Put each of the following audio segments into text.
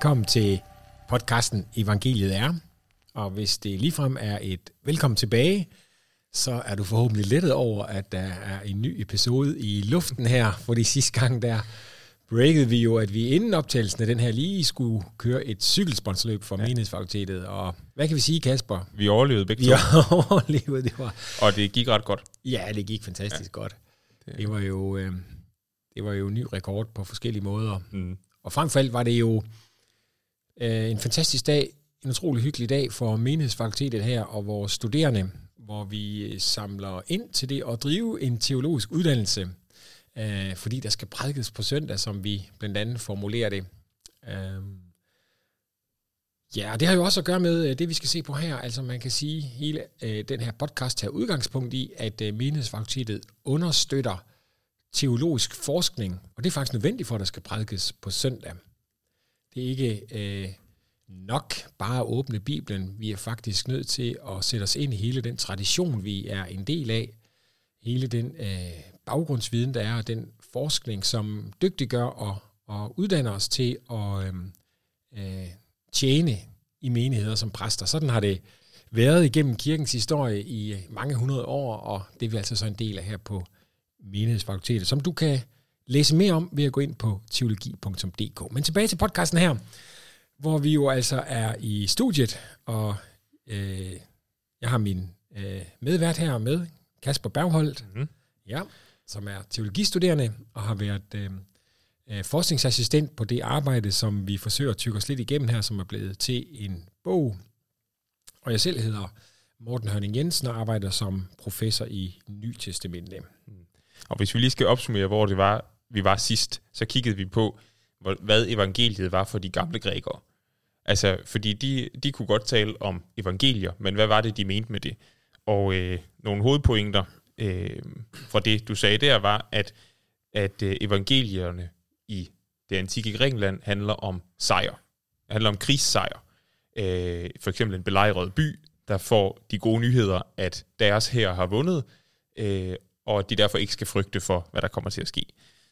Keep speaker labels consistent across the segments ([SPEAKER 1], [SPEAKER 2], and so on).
[SPEAKER 1] Velkommen til podcasten Evangeliet er. Og hvis det ligefrem er et velkommen tilbage, så er du forhåbentlig lettet over, at der er en ny episode i luften her. For de sidste gang der breakede vi jo, at vi inden optagelsen af den her lige skulle køre et cykelsponsorløb for ja. menighedsfakultetet. Og hvad kan vi sige, Kasper?
[SPEAKER 2] Vi overlevede begge
[SPEAKER 1] Vi
[SPEAKER 2] to,
[SPEAKER 1] overlevede, det var...
[SPEAKER 2] og det gik ret godt.
[SPEAKER 1] Ja, det gik fantastisk ja. godt.
[SPEAKER 2] Det-
[SPEAKER 1] Det var jo... Øh, det var jo en ny rekord på forskellige måder.
[SPEAKER 2] Mm.
[SPEAKER 1] Og frem for alt var det jo øh, en fantastisk dag, en utrolig hyggelig dag for menighedsfakultetet her og vores studerende, hvor vi øh, samler ind til det at drive en teologisk uddannelse, øh, fordi der skal prædikes på søndag, som vi blandt andet formulerer det. Øh, ja, og det har jo også at gøre med øh, det, vi skal se på her. Altså man kan sige, hele øh, den her podcast tager udgangspunkt i, at øh, menighedsfakultetet understøtter teologisk forskning, og det er faktisk nødvendigt for, at der skal prædikes på søndag. Det er ikke øh, nok bare at åbne Bibelen. Vi er faktisk nødt til at sætte os ind i hele den tradition, vi er en del af. Hele den øh, baggrundsviden, der er, og den forskning, som dygtiggør og, og uddanner os til at øh, øh, tjene i menigheder som præster. Sådan har det været igennem kirkens historie i mange hundrede år, og det er vi altså så en del af her på menighedsfakultetet, som du kan læse mere om ved at gå ind på teologi.dk. Men tilbage til podcasten her, hvor vi jo altså er i studiet, og øh, jeg har min øh, medvært her med, Kasper Bergholdt,
[SPEAKER 2] Mhm.
[SPEAKER 1] ja, som er teologistuderende og har været øh, øh, forskningsassistent på det arbejde, som vi forsøger at tykke os lidt igennem her, som er blevet til en bog. Og jeg selv hedder Morten Hørning Jensen og arbejder som professor i Ny Testamente.
[SPEAKER 2] Og hvis vi lige skal opsummere, hvor det var, vi var sidst, så kiggede vi på, hvad evangeliet var for de gamle grækere. Altså, fordi de, de kunne godt tale om evangelier, men hvad var det, de mente med det? Og øh, nogle hovedpointer øh, fra det, du sagde der, var, at, at øh, evangelierne i det antikke Grækenland handler om sejr. Det handler om krigssejr. Øh, for eksempel en belejret by, der får de gode nyheder, at deres her har vundet, øh, og at de derfor ikke skal frygte for, hvad der kommer til at ske.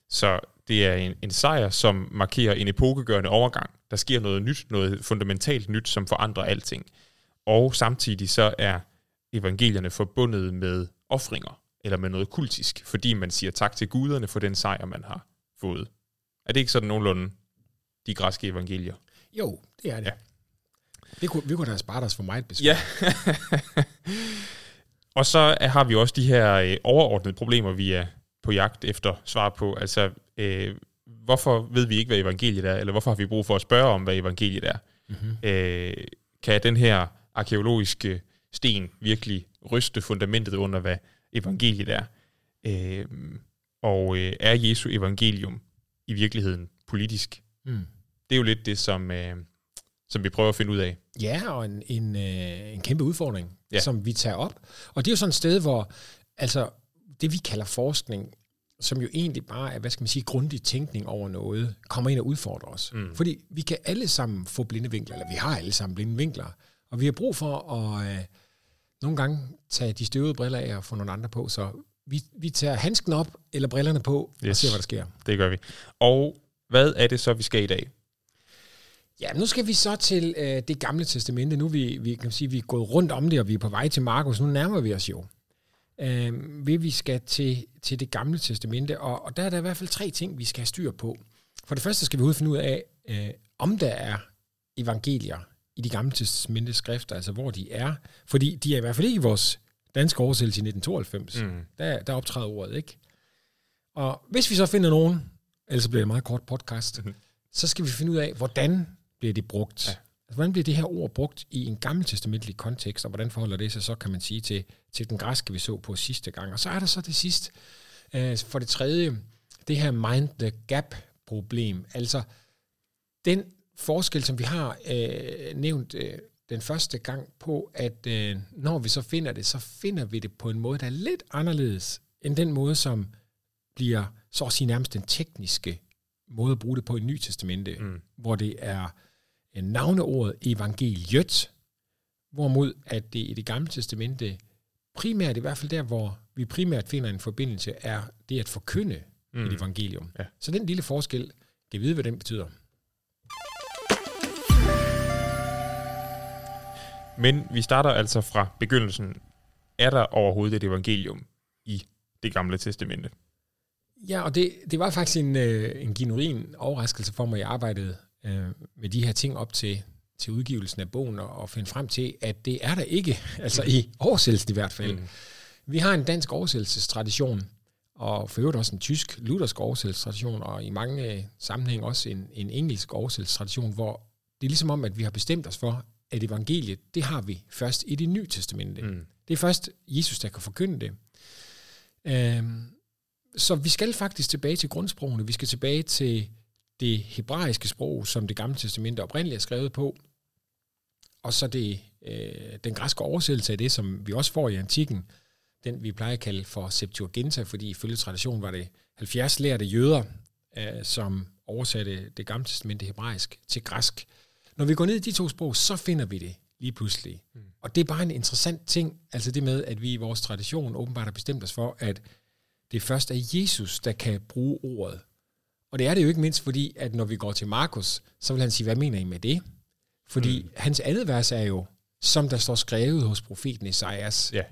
[SPEAKER 2] Så det er en, en sejr, som markerer en epokegørende overgang. Der sker noget nyt, noget fundamentalt nyt, som forandrer alting. Og samtidig så er evangelierne forbundet med ofringer, eller med noget kultisk, fordi man siger tak til guderne for den sejr, man har fået. Er det ikke sådan nogenlunde de græske evangelier?
[SPEAKER 1] Jo, det er det.
[SPEAKER 2] Ja.
[SPEAKER 1] Det kunne, vi kunne da have sparet os for meget besvær.
[SPEAKER 2] Ja. og så har vi også de her øh, overordnede problemer, vi er på jagt efter svar på. Altså, øh, hvorfor ved vi ikke, hvad evangeliet er, eller hvorfor har vi brug for at spørge om, hvad evangeliet er?
[SPEAKER 1] Mm-hmm.
[SPEAKER 2] Øh, kan den her arkeologiske sten virkelig ryste fundamentet under, hvad evangeliet er? Øh, og øh, er Jesu evangelium i virkeligheden politisk?
[SPEAKER 1] Mm.
[SPEAKER 2] Det er jo lidt det, som, øh, som vi prøver at finde ud af.
[SPEAKER 1] Ja, og en, en, øh, en kæmpe udfordring,
[SPEAKER 2] Ja.
[SPEAKER 1] som vi tager op. Og det er jo sådan et sted, hvor altså, det vi kalder forskning, som jo egentlig bare er, hvad skal man sige, grundig tænkning over noget, kommer ind og udfordrer os.
[SPEAKER 2] Mm.
[SPEAKER 1] Fordi vi kan alle sammen få blinde vinkler, eller vi har alle sammen blinde vinkler, og vi har brug for at øh, nogle gange tage de støvede briller af og få nogle andre på, så vi, vi tager handsken op, eller brillerne på, yes. og ser, hvad der sker.
[SPEAKER 2] Det gør vi. Og hvad er det så, vi skal i dag?
[SPEAKER 1] Ja, nu skal vi så til øh, det gamle testamente. Nu er vi, vi, kan sige, vi er gået rundt om det, og vi er på vej til Markus. Nu nærmer vi os jo. Øh, vi, vi skal til, til det gamle testamente, og, og der er der i hvert fald tre ting, vi skal have styr på. For det første skal vi finde ud af, øh, om der er evangelier i de gamle testamente skrifter, altså hvor de er. Fordi de er i hvert fald ikke i vores danske oversættelse i 1992.
[SPEAKER 2] Mm.
[SPEAKER 1] Der, der optræder ordet, ikke? Og hvis vi så finder nogen, ellers bliver det en meget kort podcast,
[SPEAKER 2] Mhm.
[SPEAKER 1] så skal vi finde ud af, hvordan bliver det brugt.
[SPEAKER 2] Ja.
[SPEAKER 1] Altså, hvordan bliver det her ord brugt i en gammeltestamentlig kontekst, og hvordan forholder det sig så, kan man sige, til, til den græske, vi så på sidste gang. Og så er der så det sidste, øh, for det tredje, det her mind the gap-problem. Altså, den forskel, som vi har øh, nævnt øh, den første gang på, at øh, når vi så finder det, så finder vi det på en måde, der er lidt anderledes end den måde, som bliver så at sige nærmest den tekniske måde at bruge det på i Ny Testamente,
[SPEAKER 2] Mm.
[SPEAKER 1] hvor det er navneordet evangeliet, hvorimod at det i det gamle testamente primært, i hvert fald der, hvor vi primært finder en forbindelse, er det at forkynde mm. et evangelium.
[SPEAKER 2] Ja.
[SPEAKER 1] Så den lille forskel, kan vide, hvad den betyder.
[SPEAKER 2] Men vi starter altså fra begyndelsen. Er der overhovedet et evangelium i det gamle testamente?
[SPEAKER 1] Ja, og det, det var faktisk en, øh, en genuin overraskelse for mig. Jeg arbejdede øh, med de her ting op til, til udgivelsen af bogen, og, og finde frem til, at det er der ikke, altså i oversættelsen i hvert fald. Mm. Vi har en dansk oversættelsestradition, og for øvrigt også en tysk luthersk oversættelsestradition, og i mange øh, sammenhæng også en, en engelsk oversættelsestradition, hvor det er ligesom om, at vi har bestemt os for, at evangeliet, det har vi først i det nye testamente. Mm. Det er først Jesus, der kan forkynde det. Øhm, så vi skal faktisk tilbage til grundsprogene. Vi skal tilbage til det hebraiske sprog, som det gamle testamente oprindeligt er skrevet på, og så det, øh, den græske oversættelse af det, som vi også får i antikken, den vi plejer at kalde for Septuaginta, fordi ifølge traditionen var det 70 lærte jøder, øh, som oversatte det gamle testamente hebraisk til græsk. Når vi går ned i de to sprog, så finder vi det lige pludselig. Mm. Og det er bare en interessant ting, altså det med, at vi i vores tradition åbenbart har bestemt os for, at det først er Jesus, der kan bruge ordet. Og det er det jo ikke mindst fordi, at når vi går til Markus, så vil han sige, hvad mener I med det? Fordi mm. hans andet vers er jo, som der står skrevet hos profeten Esajas.
[SPEAKER 2] Ja.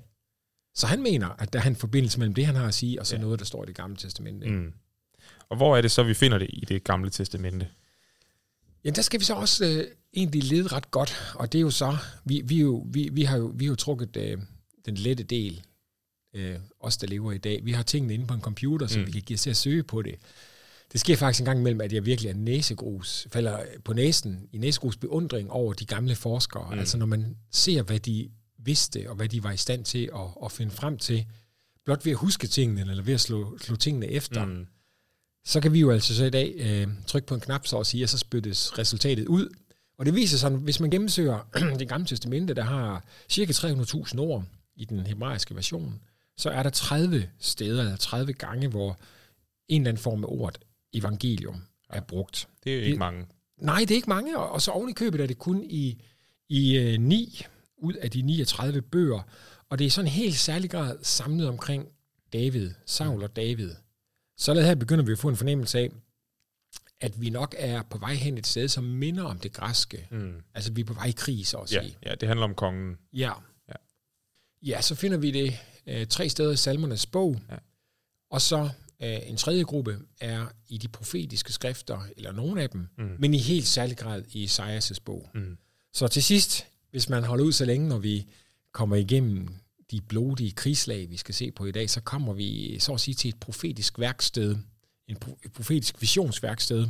[SPEAKER 1] Så han mener, at der er en forbindelse mellem det, han har at sige, og så ja. noget, der står i det gamle testamente. Mm.
[SPEAKER 2] Og hvor er det så, vi finder det i det gamle testamente?
[SPEAKER 1] Ja, der skal vi så også øh, egentlig lede ret godt, og det er jo så, vi, vi, jo, vi, vi har jo vi har jo trukket øh, den lette del, øh, os der lever i dag. Vi har tingene inde på en computer, så mm. vi kan give os til at søge på det. Det sker faktisk en gang imellem, at jeg virkelig er næsegrus, falder på næsen i næsegrus beundring over de gamle forskere. Mm. Altså når man ser, hvad de vidste, og hvad de var i stand til at, at finde frem til, blot ved at huske tingene, eller ved at slå, slå tingene efter, mm. så kan vi jo altså så i dag øh, trykke på en knap, så at sige, og så spyttes resultatet ud. Og det viser sig, hvis man gennemsøger det gamle testamente, der har cirka 300.000 ord i den hebraiske version, så er der 30 steder, eller 30 gange, hvor en eller anden form af ordet evangelium er brugt.
[SPEAKER 2] Det er ikke det, mange.
[SPEAKER 1] Nej, det er ikke mange, og, og så oven i købet er det kun i, i øh, 9 ud af de 39 bøger, og det er sådan en helt særlig grad samlet omkring David, Saul og David. Så her begynder vi at få en fornemmelse af, at vi nok er på vej hen et sted, som minder om det græske. Mm. Altså, vi er på vej i krig, så at
[SPEAKER 2] sige. Ja, ja det handler om kongen.
[SPEAKER 1] Ja. Ja, ja så finder vi det øh, tre steder i salmernes bog, ja. og så en tredje gruppe er i de profetiske skrifter, eller nogle af dem, mm. men i helt særlig grad i Isaias' bog. Mm. Så til sidst, hvis man holder ud så længe, når vi kommer igennem de blodige krigslag, vi skal se på i dag, så kommer vi så at sige til et profetisk værksted, en et profetisk visionsværksted,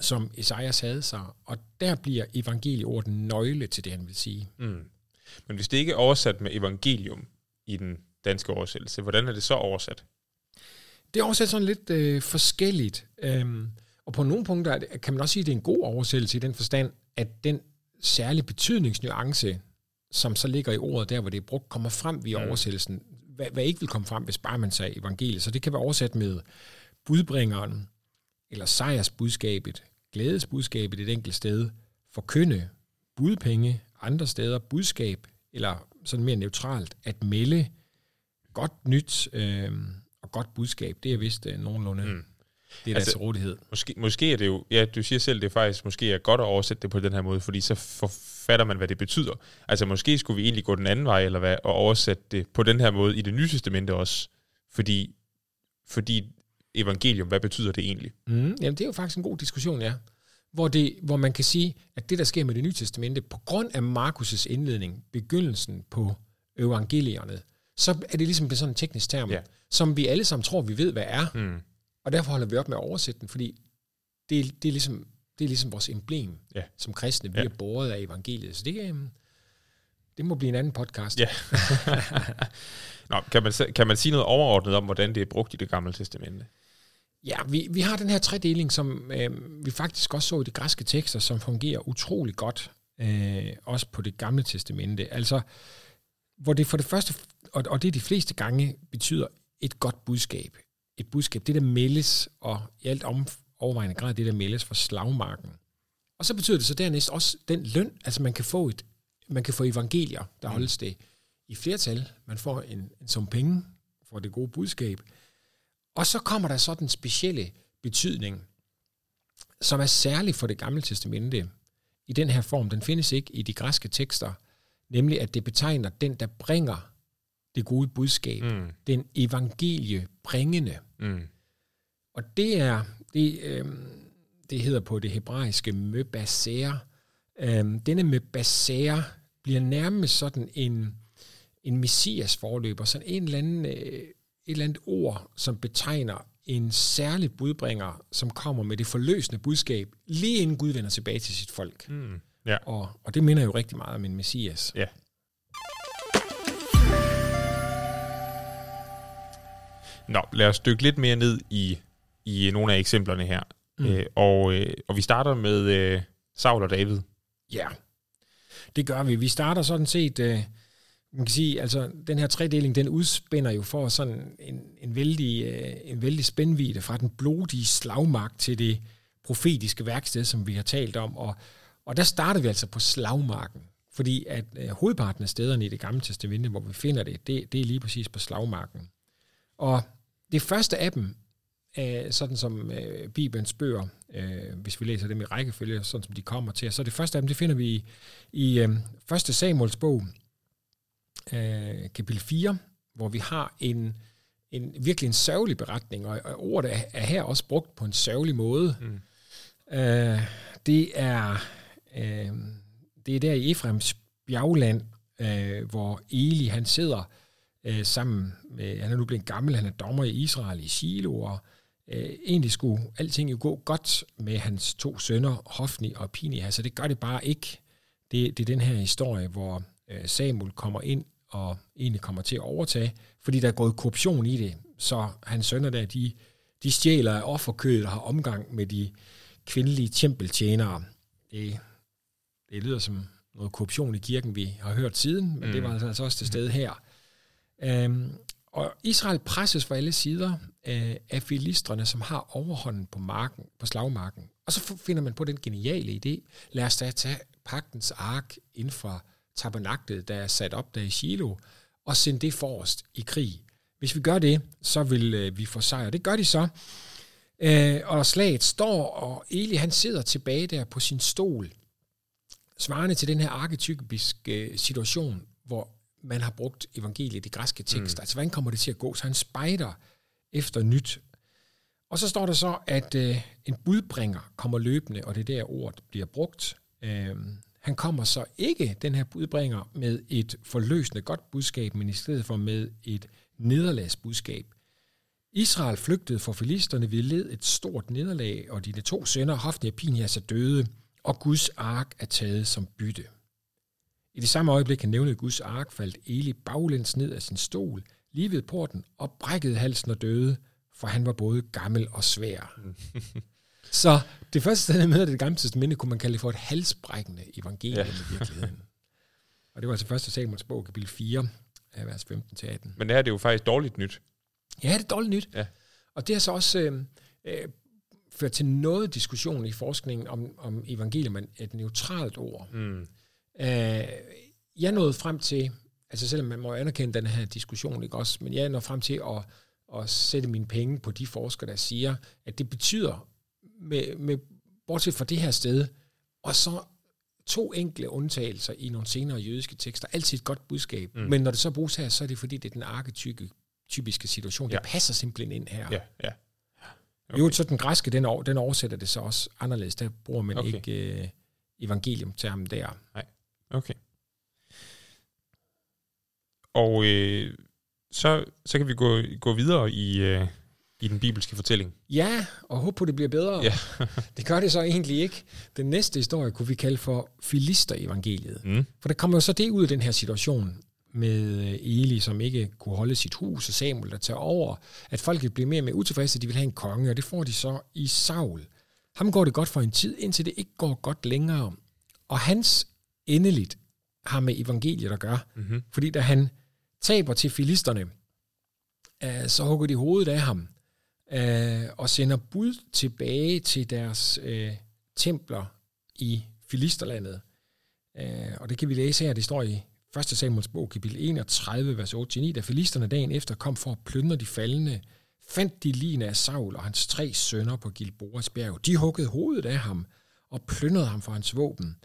[SPEAKER 1] som Esajas havde sig, og der bliver evangelieordet nøgle til det, han vil sige. Mm.
[SPEAKER 2] Men hvis det ikke er oversat med evangelium i den danske oversættelse, hvordan er det så oversat?
[SPEAKER 1] Det er oversat sådan lidt øh, forskelligt, øhm, og på nogle punkter kan man også sige, at det er en god oversættelse i den forstand, at den særlige betydningsnuance, som så ligger i ordet der, hvor det er brugt, kommer frem via mm. oversættelsen, hvad, hvad ikke vil komme frem, hvis bare man sagde evangeliet. Så det kan være oversat med budbringeren, eller sejrsbudskabet, glædesbudskabet et enkelt sted, forkynde, budpenge, andre steder, budskab, eller sådan mere neutralt, at melde godt nyt øh, og godt budskab, det er vist øh, nogenlunde mm. det er altså, til rådighed.
[SPEAKER 2] Måske, måske er det jo, ja, du siger selv, det er faktisk måske er godt at oversætte det på den her måde, fordi så forfatter man, hvad det betyder. Altså måske skulle vi egentlig gå den anden vej, eller hvad, og oversætte det på den her måde i det nye testamente også, fordi, fordi evangelium, hvad betyder det egentlig?
[SPEAKER 1] Mm, jamen, det er jo faktisk en god diskussion, ja. Hvor, det, hvor man kan sige, at det, der sker med det nye testamente, på grund af Markus' indledning, begyndelsen på evangelierne, så er det ligesom sådan en teknisk term, ja. som vi alle sammen tror, vi ved, hvad er. Mm. Og derfor holder vi op med at oversætte den, fordi det, det, er, ligesom, det er ligesom vores emblem ja. som kristne. Vi ja. er båret af evangeliet. Så det, øhm, det må blive en anden podcast.
[SPEAKER 2] Ja. Nå, kan, man, kan man sige noget overordnet om, hvordan det er brugt i det gamle testamente?
[SPEAKER 1] Ja, vi, vi har den her tredeling, som øh, vi faktisk også så i de græske tekster, som fungerer utrolig godt, øh, også på det gamle testamente. Altså, hvor det for det første, og, og det de fleste gange betyder et godt budskab. Et budskab, det der meldes, og i alt om, overvejende grad det der meldes fra slagmarken. Og så betyder det så dernæst også den løn, altså man kan få et, man kan få evangelier, der mm. holdes det i flertal. Man får en, en sum penge for det gode budskab. Og så kommer der så den specielle betydning, som er særlig for det gamle testamente. I den her form, den findes ikke i de græske tekster, nemlig at det betegner den, der bringer det gode budskab,
[SPEAKER 2] Mm.
[SPEAKER 1] den evangeliebringende.
[SPEAKER 2] Mm.
[SPEAKER 1] Og det er, det, øh, det hedder på det hebraiske møbaser. Øh, denne møbaser bliver nærmest sådan en, en messias forløber, sådan en eller anden, øh, et eller andet ord, som betegner en særlig budbringer, som kommer med det forløsende budskab, lige inden Gud vender tilbage til sit folk.
[SPEAKER 2] Mm. Ja.
[SPEAKER 1] Og, og det minder jo rigtig meget om en messias.
[SPEAKER 2] Ja. Nå, lad os dykke lidt mere ned i, i nogle af eksemplerne her.
[SPEAKER 1] Mm.
[SPEAKER 2] Øh, og, øh, og vi starter med øh, Saul og David.
[SPEAKER 1] Ja, det gør vi. Vi starter sådan set, øh, man kan sige, altså den her tredeling, den udspænder jo for sådan en, en, vældig, øh, en vældig spændvidde fra den blodige slagmark til det profetiske værksted, som vi har talt om. Og, og der starter vi altså på slagmarken, fordi at øh, hovedparten af stederne i det gamle testamente, hvor vi finder det, det, det er lige præcis på slagmarken. Og det første af dem, øh, sådan som øh, Bibelens bøger, øh, hvis vi læser dem i rækkefølge, sådan som de kommer til, så det første af dem, det finder vi i, i øh, 1. Samuels bog, øh, kapitel 4, hvor vi har en, en virkelig en sørgelig beretning, og, og ordet er, er her også brugt på en sørgelig måde.
[SPEAKER 2] Mm.
[SPEAKER 1] Øh, det er øh, det er der i Efraims bjergland, øh, hvor Eli han sidder øh, sammen med, han er nu blevet gammel, han er dommer i Israel i Shiloh, og øh, egentlig skulle alting jo gå godt med hans to sønner, Hofni og Pini, altså det gør det bare ikke. Det, det er den her historie, hvor øh, Samuel kommer ind og egentlig kommer til at overtage, fordi der er gået korruption i det, så hans sønner der, de, de stjæler af offerkødet og har omgang med de kvindelige tempeltjenere. Det, det lyder som noget korruption i kirken, vi har hørt siden, men mm. det var altså også til stede her. Øhm, og Israel presses fra alle sider øh, af filistrene, som har overhånden på marken, på slagmarken. Og så finder man på den geniale idé, lad os da tage pagtens ark ind fra tabernaklet, der er sat op der i Shiloh, og sende det forrest i krig. Hvis vi gør det, så vil øh, vi få sejr. Det gør de så. Øh, og slaget står, og Eli han sidder tilbage der på sin stol, svarende til den her arketypiske øh, situation, hvor man har brugt evangeliet, de græske tekster. Mm. Altså, hvordan kommer det til at gå? Så han spejder efter nyt. Og så står der så, at øh, en budbringer kommer løbende, og det er der ordet bliver brugt. Øh, han kommer så ikke, den her budbringer, med et forløsende godt budskab, men i stedet for med et nederlagsbudskab. Israel flygtede for filisterne ved led et stort nederlag, og dine to sønner, Hofni og Pinias, er døde, og Guds ark er taget som bytte. I det samme øjeblik, han nævnede Guds ark, faldt Eli baglæns ned af sin stol, lige ved porten, og brækkede halsen og døde, for han var både gammel og svær. Så det første sted, med det gamle testamente, kunne man kalde det for et halsbrækkende evangelium ja. i virkeligheden. Og det var altså første Samuels bog, kapitel 4, af vers 15-18.
[SPEAKER 2] Men det her det er jo faktisk dårligt nyt.
[SPEAKER 1] Ja, det er dårligt nyt.
[SPEAKER 2] Ja.
[SPEAKER 1] Og det har så også øh, øh, ført til noget diskussion i forskningen om, om evangelium er et neutralt ord.
[SPEAKER 2] Mm.
[SPEAKER 1] Øh, jeg nåede frem til, altså selvom man må anerkende den her diskussion, ikke også, men jeg nåede frem til at, at sætte mine penge på de forskere, der siger, at det betyder, med, med, bortset fra det her sted, og så to enkle undtagelser i nogle senere jødiske tekster, altid et godt budskab. Mm. Men når det så bruges her, så er det fordi, det er den arketypiske situation. Ja. Det passer simpelthen ind her.
[SPEAKER 2] Ja, ja.
[SPEAKER 1] Okay. Jo, så den græske, den, over, den oversætter det så også anderledes. Der bruger man okay. ikke øh, evangelium-termen der.
[SPEAKER 2] Nej, okay. Og øh, så, så kan vi gå, gå videre i, øh, i den bibelske fortælling.
[SPEAKER 1] Ja, og håber på, det bliver bedre.
[SPEAKER 2] Ja.
[SPEAKER 1] det gør det så egentlig ikke. Den næste historie kunne vi kalde for Filister-evangeliet.
[SPEAKER 2] Mm.
[SPEAKER 1] For der kommer jo så det ud af den her situation med Eli, som ikke kunne holde sit hus, og Samuel, der tager over, at folket bliver mere og mere utilfredse, de vil have en konge, og det får de så i Saul. Ham går det godt for en tid, indtil det ikke går godt længere. Og hans endeligt har med evangeliet at gøre.
[SPEAKER 2] Mm-hmm.
[SPEAKER 1] Fordi da han taber til filisterne, øh, så hugger de hovedet af ham, øh, og sender bud tilbage til deres øh, templer i filisterlandet. Øh, og det kan vi læse her, det står i 1. Samuels bog, kapitel 31, vers 8-9, da filisterne dagen efter kom for at plyndre de faldende, fandt de ligne af Saul og hans tre sønner på Gilboas bjerg. De huggede hovedet af ham og plyndrede ham for hans våben.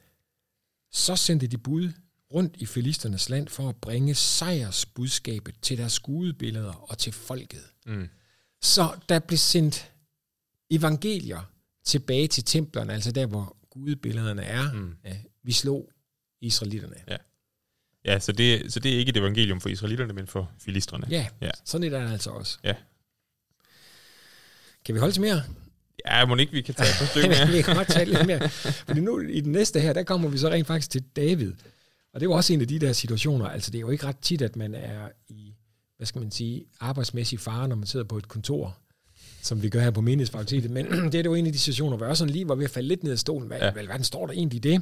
[SPEAKER 1] Så sendte de bud rundt i filisternes land for at bringe sejrsbudskabet til deres gudebilleder og til folket.
[SPEAKER 2] Mm.
[SPEAKER 1] Så der blev sendt evangelier tilbage til templerne, altså der, hvor gudebillederne er.
[SPEAKER 2] Mm.
[SPEAKER 1] Ja, vi slog israelitterne.
[SPEAKER 2] Ja. Ja, så det, så det er ikke et evangelium for israelitterne, men for filistrene.
[SPEAKER 1] Ja,
[SPEAKER 2] Ja.
[SPEAKER 1] sådan er det altså også.
[SPEAKER 2] Ja.
[SPEAKER 1] Kan vi holde til mere?
[SPEAKER 2] Ja, må ikke, vi kan tage et par stykker mere.
[SPEAKER 1] vi kan godt tale lidt mere. Fordi nu i den næste her, der kommer vi så rent faktisk til David. Og det er jo også en af de der situationer, altså det er jo ikke ret tit, at man er i, hvad skal man sige, arbejdsmæssig fare, når man sidder på et kontor, som vi gør her på menighedsfakultetet. Men det er jo en af de situationer, hvor jeg også sådan lige var ved at falde lidt ned af stolen. Hvad,
[SPEAKER 2] ja.
[SPEAKER 1] hvad, hvad står der egentlig i det?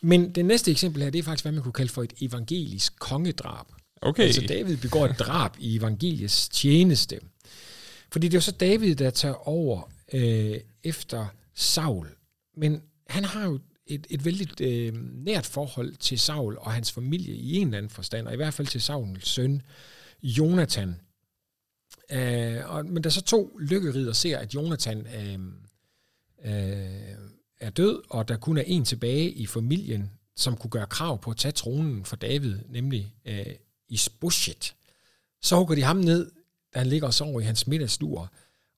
[SPEAKER 1] Men det næste eksempel her, det er faktisk, hvad man kunne kalde for et evangelisk kongedrab.
[SPEAKER 2] Okay.
[SPEAKER 1] Altså David begår et drab i evangeliets tjeneste. Fordi det er jo så David, der tager over øh, efter Saul. Men han har jo et, et vældig øh, nært forhold til Saul og hans familie i en eller anden forstand, og i hvert fald til Sauls søn, Jonathan. Øh, og, men da så to lykkerider ser, at Jonathan øh, øh, er død, og der kun er en tilbage i familien, som kunne gøre krav på at tage tronen for David, nemlig øh, Isbosheth, så hugger de ham ned, da han ligger og sover i hans middagslur,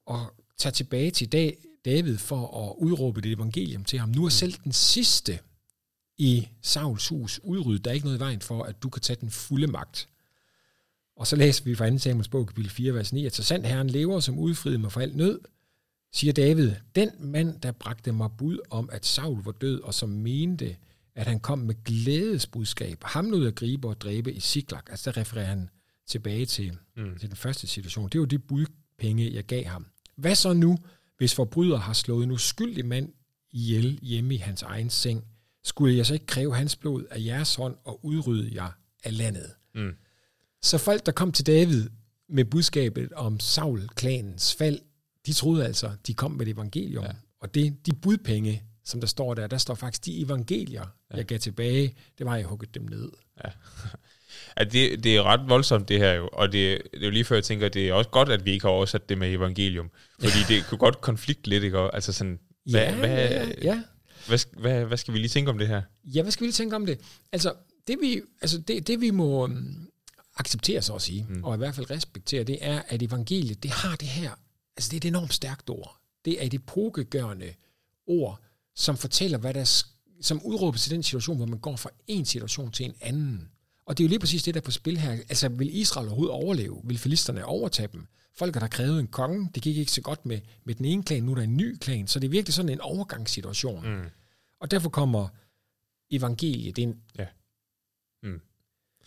[SPEAKER 1] og tager tilbage til dag, David for at udråbe det evangelium til ham. Nu er selv den sidste i Sauls hus udryddet. Der er ikke noget i vejen for, at du kan tage den fulde magt. Og så læser vi fra 2. Samuels bog, kapitel 4, vers 9, at så sandt Herren lever, som udfriede mig for alt nød, siger David, den mand, der bragte mig bud om, at Saul var død, og som mente, at han kom med glædesbudskab, ham nu at gribe og dræbe i Siklag. Altså der refererer han tilbage til, mm. til den første situation. Det var de budpenge, jeg gav ham. Hvad så nu, hvis forbryder har slået en uskyldig mand ihjel hjemme i hans egen seng? Skulle jeg så ikke kræve hans blod af jeres hånd og udrydde jer af landet?
[SPEAKER 2] Mm.
[SPEAKER 1] Så folk, der kom til David med budskabet om Saul-klanens fald, de troede altså, de kom med et evangelium. Ja. Og det, de budpenge, som der står der, der står faktisk, de evangelier, ja. jeg gav tilbage, det var, jeg hugget dem ned.
[SPEAKER 2] Ja. Ja, det, det er ret voldsomt det her jo, og det, det er jo lige før jeg tænker, at det er også godt, at vi ikke har oversat det med evangelium, fordi det kunne godt konflikt lidt, ikke? Altså sådan, hvad,
[SPEAKER 1] ja,
[SPEAKER 2] hvad,
[SPEAKER 1] ja, ja.
[SPEAKER 2] Hvad, hvad, hvad skal vi lige tænke om det her?
[SPEAKER 1] Ja, hvad skal vi lige tænke om det? Altså, det vi, altså det, det vi må um, acceptere, så at sige, mm. og i hvert fald respektere, det er, at evangeliet, det har det her, altså det er et enormt stærkt ord. Det er et epokegørende ord, som fortæller, hvad der, som udråber til den situation, hvor man går fra en situation til en anden. Og det er jo lige præcis det, der er på spil her. Altså, vil Israel overhovedet overleve? Vil filisterne overtage dem? Folk har krævet en konge. Det gik ikke så godt med, med den ene klan. Nu er der en ny klan. Så det er virkelig sådan en overgangssituation.
[SPEAKER 2] Mm.
[SPEAKER 1] Og derfor kommer evangeliet ind.
[SPEAKER 2] Ja. Mm.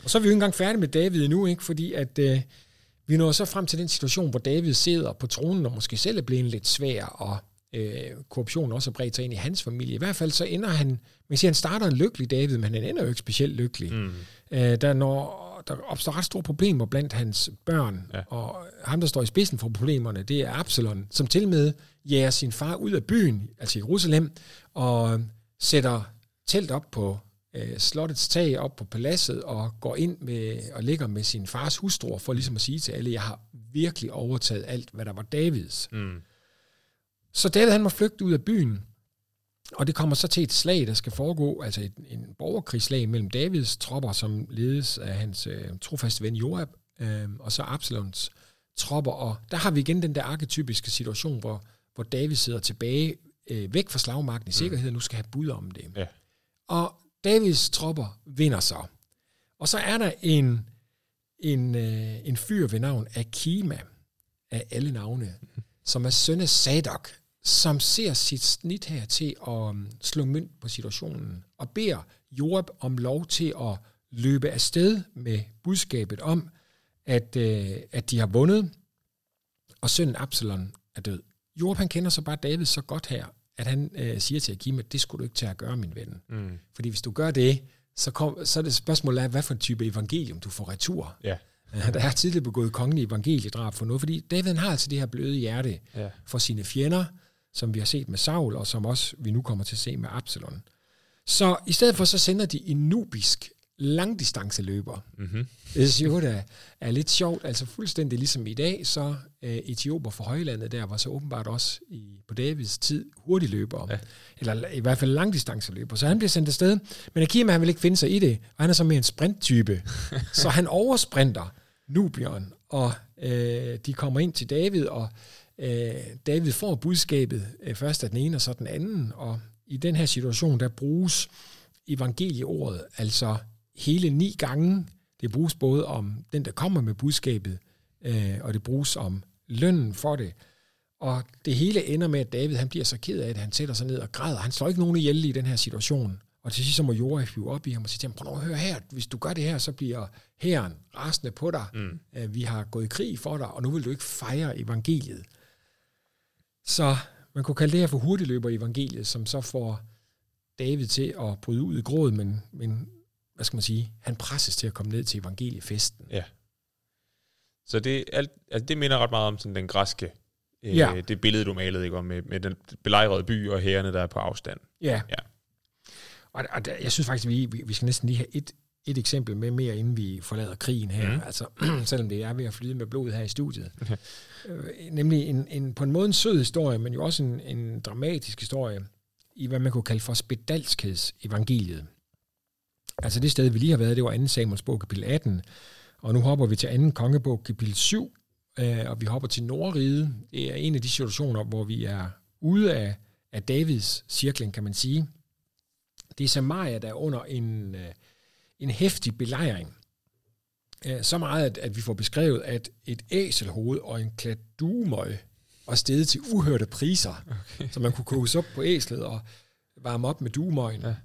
[SPEAKER 1] Og så er vi jo ikke engang færdige med David endnu, ikke? fordi at øh, vi når så frem til den situation, hvor David sidder på tronen og måske selv er blevet lidt svær, og øh, korruptionen også er bredt sig ind i hans familie. I hvert fald så ender han, man siger, han starter en lykkelig David, men han ender jo ikke specielt lykkelig.
[SPEAKER 2] Mm.
[SPEAKER 1] Øh, der, når, der opstår ret store problemer blandt hans børn,
[SPEAKER 2] ja.
[SPEAKER 1] og ham, der står i spidsen for problemerne, det er Absalon, som til med jager sin far ud af byen, altså Jerusalem, og sætter telt op på øh, slottets tag, op på paladset, og går ind med, og ligger med sin fars hustruer, for ligesom at sige til alle, jeg har virkelig overtaget alt, hvad der var Davids.
[SPEAKER 2] Mm.
[SPEAKER 1] Så David han må flygte ud af byen, og det kommer så til et slag, der skal foregå, altså et, en borgerkrigsslag mellem Davids tropper, som ledes af hans øh, trofaste ven Joab, øh, og så Absalons tropper. Og der har vi igen den der arketypiske situation, hvor, hvor David sidder tilbage øh, væk fra slagmarken i sikkerhed, og nu skal have bud om det.
[SPEAKER 2] Ja.
[SPEAKER 1] Og Davids tropper vinder så. Og så er der en, en, øh, en fyr ved navn Akima, af alle navne, som er søn af Sadok, som ser sit snit her til at um, slå mønt på situationen, og beder Joab om lov til at løbe afsted med budskabet om, at, øh, at de har vundet, og sønnen Absalon er død. Joab han kender så bare David så godt her, at han øh, siger til Akim, at det skulle du ikke til at gøre, min ven.
[SPEAKER 2] Mm.
[SPEAKER 1] Fordi hvis du gør det, så, kom, så er det spørgsmålet af, hvad for en type evangelium du får retur.
[SPEAKER 2] Ja.
[SPEAKER 1] Ja, Der er tidligere begået kongelig evangeliedrab for noget, fordi David har altså det her bløde hjerte
[SPEAKER 2] Ja.
[SPEAKER 1] for sine fjender, som vi har set med Saul, og som også vi nu kommer til at se med Absalon. Så i stedet for, så sender de en nubisk langdistanceløber.
[SPEAKER 2] Mm-hmm.
[SPEAKER 1] Det synes jeg er, er lidt sjovt. Altså fuldstændig ligesom i dag, så øh, etioper fra højlandet der var så åbenbart også i, på Davids tid hurtigløbere. Ja. Eller i hvert fald langdistanceløbere. Så han bliver sendt afsted. Men Akima han vil ikke finde sig i det, og han er så mere en sprinttype. så han oversprinter Nubion, og øh, de kommer ind til David, og øh, David får budskabet øh, først af den ene og så den anden, og i den her situation, der bruges evangelieordet, altså hele ni gange. Det bruges både om den, der kommer med budskabet, øh, og det bruges om lønnen for det. Og det hele ender med, at David han bliver så ked af det, han sætter sig ned og græder. Han slår ikke nogen ihjel i den her situation. Og til sidst så må Joab hive op i ham og sige til ham, prøv at høre her, hvis du gør det her, så bliver herren rasende på dig. Mm. Øh, vi har gået i krig for dig, og nu vil du ikke fejre evangeliet. Så man kunne kalde det her for hurtigløber evangeliet, som så får David til at bryde ud i gråd, men, men hvad skal man sige, han presses til at komme ned til evangeliefesten.
[SPEAKER 2] Ja. Så det, alt, altså det minder ret meget om sådan den græske, øh, ja. det billede, du malede, ikke, med, med den belejrede by og herrerne, der er på afstand.
[SPEAKER 1] Ja. ja. Og, og der, jeg synes faktisk, vi, vi, vi skal næsten lige have et, et eksempel med mere, inden vi forlader krigen her. Mm. Altså, selvom det er ved at flyde med blod her i studiet. Okay. Øh, nemlig en, en, på en måde en sød historie, men jo også en, en dramatisk historie i, hvad man kunne kalde for spedalskedsevangeliet. Altså det sted, vi lige har været, det var 2. Samuels bog, kapitel 18, og nu hopper vi til 2. kongebog, kapitel 7, øh, og vi hopper til Nordride. Det er en af de situationer, hvor vi er ude af, af Davids cirkling, kan man sige. Det er Samaria, der er under en, øh, en hæftig belejring. Øh, så meget, at, at vi får beskrevet, at et æselhoved og en klat duemøg var steget til uhørte priser, okay. så man kunne koges op på æslet og varme op med duemøgen. Ja.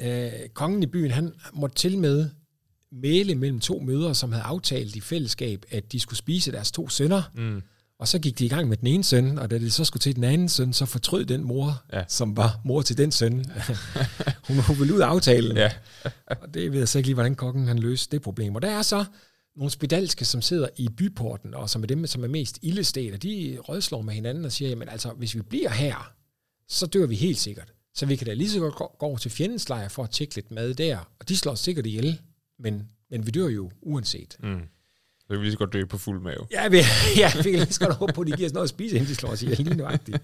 [SPEAKER 1] Øh, kongen i byen, han måtte til med male mellem to mødre, som havde aftalt i fællesskab, at de skulle spise deres to sønner. Mm. Og så gik de i gang med den ene søn, og da det så skulle til den anden søn, så fortrød den mor, ja. som var mor til den søn. hun, hun ville ud af aftalen. Ja. og det ved jeg så ikke lige, hvordan kokken han løste det problem. Og der er så nogle spedalske, som sidder i byporten, og som er dem, som er mest ildestet, og de rødslår med hinanden og siger, jamen altså, hvis vi bliver her, så dør vi helt sikkert. Så vi kan da lige så godt gå, gå til fjendens lejr for at tjekke lidt mad der, og de slår sikkert ihjel, men, men vi dør jo uanset. Mm.
[SPEAKER 2] Så kan vi lige så godt dø på fuld mave.
[SPEAKER 1] Ja, vi, ja, vi kan lige så godt håbe på, at de giver os noget at spise, inden de slår os ihjel, lige nøjagtigt.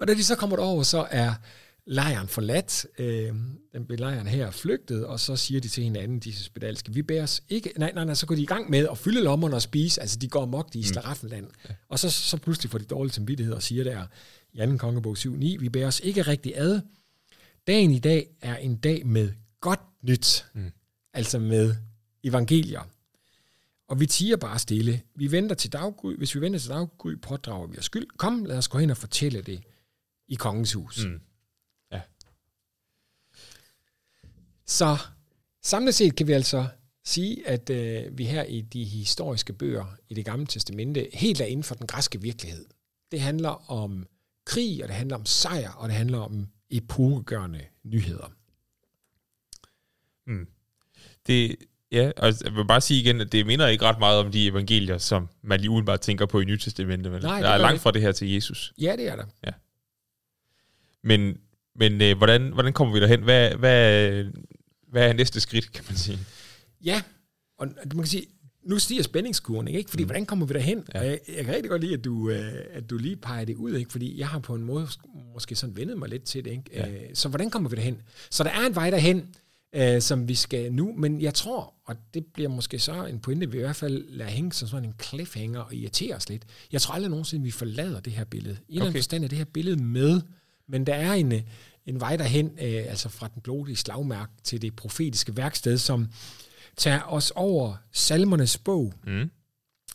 [SPEAKER 1] og da de så kommer over, så er lejren forladt. Øh, den belejren her flygtet, og så siger de til hinanden, disse spedalske, vi bærer os ikke... Nej, nej, nej, så går de i gang med at fylde lommerne og spise. Altså, de går mok, de i mm. Slaraffenland. Ja. Og så, så pludselig får de dårlig samvittighed og siger der i 2. kongebog 7.9, vi bærer os ikke rigtig ad. Dagen i dag er en dag med godt nyt. Mm. Altså med evangelier. Og vi tiger bare stille. Vi venter til daggry. Hvis vi venter til daggry, pådrager vi os skyld. Kom, lad os gå hen og fortælle det i kongens hus. Mm. Så samlet set kan vi altså sige, at øh, vi her i de historiske bøger i det gamle testamente helt er inden for den græske virkelighed. Det handler om krig, og det handler om sejr, og det handler om epokegørende nyheder.
[SPEAKER 2] Mm. Det, ja, og jeg vil bare sige igen, at det minder ikke ret meget om de evangelier, som man lige udenbart tænker på i Nytestamentet. Men Nej, der er langt fra det her til Jesus.
[SPEAKER 1] Ja, det er der. Ja.
[SPEAKER 2] Men, men øh, hvordan, hvordan kommer vi derhen? Hvad, hvad, hvad er næste skridt, kan man sige?
[SPEAKER 1] Ja, og man kan sige, nu stiger spændingskurven, ikke? Fordi, mm. hvordan kommer vi derhen? Ja. Jeg, jeg kan rigtig godt lide, at du, øh, at du lige peger det ud, ikke? Fordi jeg har på en måde måske sådan vendet mig lidt til det, ikke? Ja. Øh, så hvordan kommer vi derhen? Så der er en vej derhen, øh, som vi skal nu, men jeg tror, og det bliver måske så en pointe, vi i hvert fald lader hænge som sådan en cliffhanger og irritere os lidt. Jeg tror aldrig nogensinde, vi forlader det her billede. I en okay. eller anden forstand er det her billede med, men der er en, en vej derhen, øh, altså fra den blodige slagmærk til det profetiske værksted, som tager os over salmernes bog. Mm.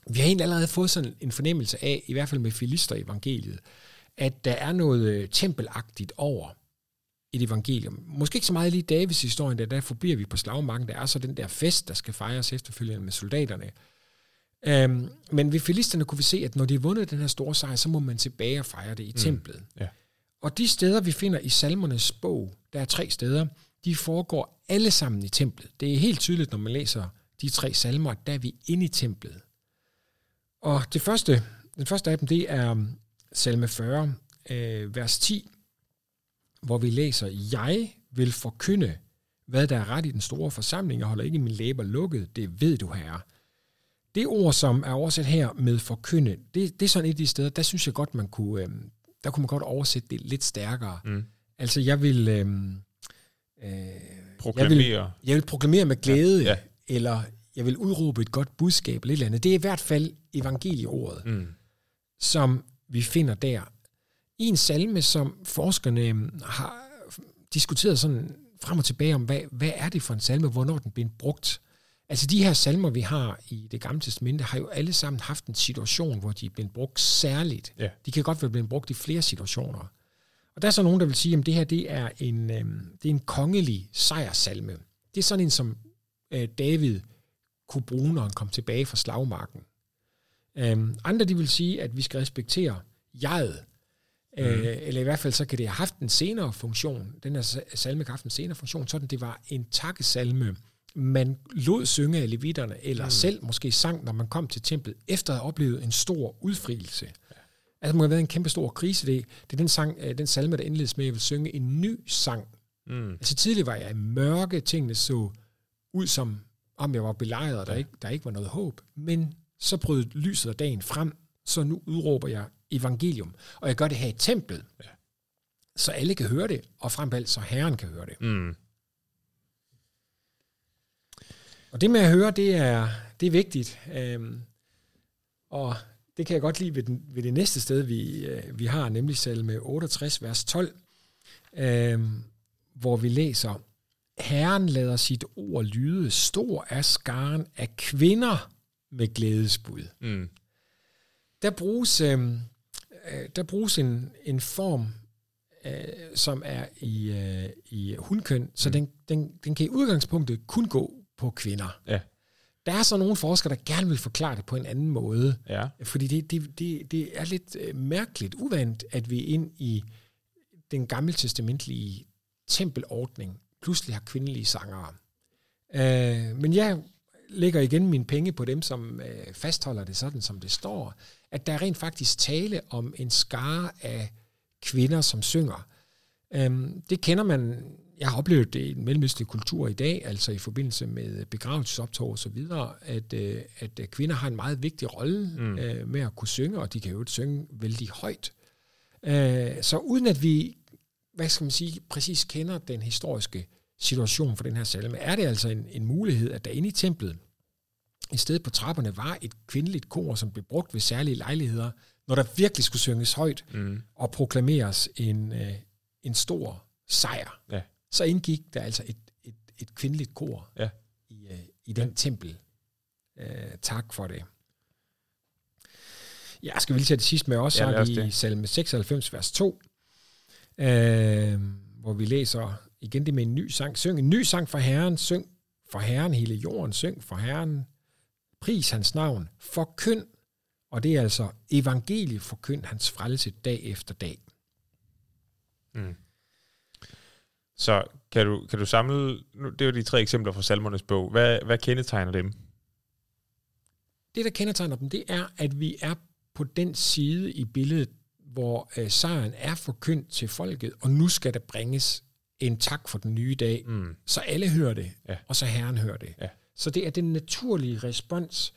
[SPEAKER 1] Vi har egentlig allerede fået sådan en fornemmelse af, i hvert fald med Filister evangeliet, at der er noget øh, tempelagtigt over et evangelium. Måske ikke så meget lige Davids historien, der, der forbliver vi på slagmarken. Der er så den der fest, der skal fejres efterfølgende med soldaterne. Um, men ved filisterne kunne vi se, at når de har vundet den her store sejr, så må man tilbage og fejre det i mm. templet. Ja. Og de steder, vi finder i salmernes bog, der er tre steder, de foregår alle sammen i templet. Det er helt tydeligt, når man læser de tre salmer, der er vi inde i templet. Og det første, den første af dem, det er um, salme 40, øh, vers 10, hvor vi læser, Jeg vil forkynde hvad der er ret i den store forsamling. Jeg holder ikke min læber lukket. Det ved du, herre. Det ord, som er oversat her med forkynde, det, det er sådan et af de steder, der synes jeg godt, man kunne, øh, der kunne man godt oversætte det lidt stærkere.
[SPEAKER 2] Mm.
[SPEAKER 1] Altså, jeg vil... Øh, øh,
[SPEAKER 2] Proklamere.
[SPEAKER 1] Jeg vil, jeg vil proklamere med glæde,
[SPEAKER 2] Ja, ja.
[SPEAKER 1] eller jeg vil udråbe et godt budskab, eller et eller andet. Det er i hvert fald evangelieordet,
[SPEAKER 2] Mm.
[SPEAKER 1] som vi finder der. I en salme, som forskerne øhm, har diskuteret sådan frem og tilbage om, hvad, hvad er det for en salme, hvornår den bliver brugt. Altså de her salmer, vi har i det gamle testamente, har jo alle sammen haft en situation, hvor de er blevet brugt særligt.
[SPEAKER 2] Ja.
[SPEAKER 1] De kan godt være blevet brugt i flere situationer. Og der er så nogen, der vil sige, at det her det er en, øhm, det er en kongelig sejrsalme. Det er sådan en, som øh, David kunne bruge, når han kom tilbage fra slagmarken. Øhm, andre de vil sige, at vi skal respektere jeget. Mm. Øh, eller i hvert fald så kan det have haft en senere funktion. Den her sa- salme kan have haft en senere funktion, sådan det var en takkesalme, man lod synge af levitterne, eller mm. selv måske sang, når man kom til templet, efter at have oplevet en stor udfrielse. Ja. Altså, må have været en kæmpe stor krise. Det, det er den, sang, øh, den salme, der indledes med, at jeg vil synge en ny sang.
[SPEAKER 2] Mm.
[SPEAKER 1] Altså tidligere var jeg i mørke, tingene så ud som om jeg var belejret, og der, ikke, der ikke var noget håb. Men så brød lyset af dagen frem, så nu udråber jeg evangelium. Og jeg gør det her i templet,
[SPEAKER 2] Ja.
[SPEAKER 1] så alle kan høre det, og frem alt så Herren kan høre det.
[SPEAKER 2] Mm.
[SPEAKER 1] Og det med at høre, det er, det er vigtigt. Øhm, og det kan jeg godt lide ved, den, ved det næste sted, vi, øh, vi har, nemlig salme 68, vers 12, øhm, hvor vi læser, Herren lader sit ord lyde, stor er skaren af kvinder med glædesbud.
[SPEAKER 2] Mm.
[SPEAKER 1] Der bruges, øh, øh, der bruges en, en form, øh, som er i, øh, i hundkøn, så
[SPEAKER 2] Mm.
[SPEAKER 1] den, den, den kan i udgangspunktet kun gå på kvinder.
[SPEAKER 2] Ja.
[SPEAKER 1] Der er så nogle forskere, der gerne vil forklare det på en anden måde,
[SPEAKER 2] Ja.
[SPEAKER 1] fordi det, det, det, det er lidt øh, mærkeligt, uvandt, at vi ind i den gammeltestamentlige tempelordning pludselig har kvindelige sangere. Øh, men jeg lægger igen mine penge på dem, som øh, fastholder det sådan, som det står, at der er rent faktisk tale om en skare af kvinder, som synger. Øhm, det kender man, jeg har oplevet det i den mellemøstlige kultur i dag, altså i forbindelse med begravelsesoptog og så videre, at, øh, at øh, kvinder har en meget vigtig rolle
[SPEAKER 2] Mm.
[SPEAKER 1] øh, med at kunne synge, og de kan jo synge vældig højt. Øh, så uden at vi, hvad skal man sige, præcis kender den historiske situation for den her salme, er det altså en, en mulighed, at der inde i templet, i stedet på trapperne, var et kvindeligt kor, som blev brugt ved særlige lejligheder, når der virkelig skulle synges højt
[SPEAKER 2] Mm.
[SPEAKER 1] og proklameres en, øh, en stor sejr.
[SPEAKER 2] Ja.
[SPEAKER 1] Så indgik der altså et, et, et kvindeligt kor
[SPEAKER 2] Ja.
[SPEAKER 1] i, øh, i den tempel. Øh, tak for det. Jeg skal vi lige tage det sidste med også,
[SPEAKER 2] Ja,
[SPEAKER 1] ja, så er vi i salme 96, vers 2, øh, hvor vi læser igen det med en ny sang. Syng en ny sang for Herren, syng for Herren hele jorden, syng for Herren, pris hans navn, forkynd, og det er altså evangeliet forkynd hans frelse dag efter dag.
[SPEAKER 2] Mm. Så kan du, kan du samle, nu, det er jo de tre eksempler fra Salmernes bog. Hvad, hvad kendetegner dem?
[SPEAKER 1] Det, der kendetegner dem, det er, at vi er på den side i billedet, hvor øh, sejren er forkyndt til folket, og nu skal der bringes en tak for den nye dag,
[SPEAKER 2] Mm.
[SPEAKER 1] så alle hører det,
[SPEAKER 2] Ja.
[SPEAKER 1] og så Herren hører det.
[SPEAKER 2] Ja.
[SPEAKER 1] Så det er den naturlige respons,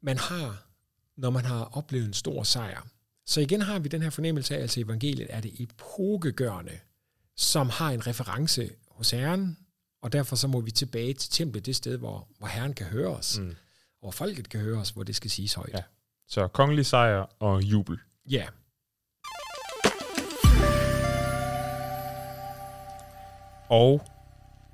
[SPEAKER 1] man har, når man har oplevet en stor sejr. Så igen har vi den her fornemmelse af, altså evangeliet er det epokegørende, som har en reference hos Herren, og derfor så må vi tilbage til templet, det sted, hvor, hvor Herren kan høre os,
[SPEAKER 2] mm.
[SPEAKER 1] hvor folket kan høre os, hvor det skal siges højt.
[SPEAKER 2] Ja. Så kongelig sejr og jubel.
[SPEAKER 1] ja.
[SPEAKER 2] Og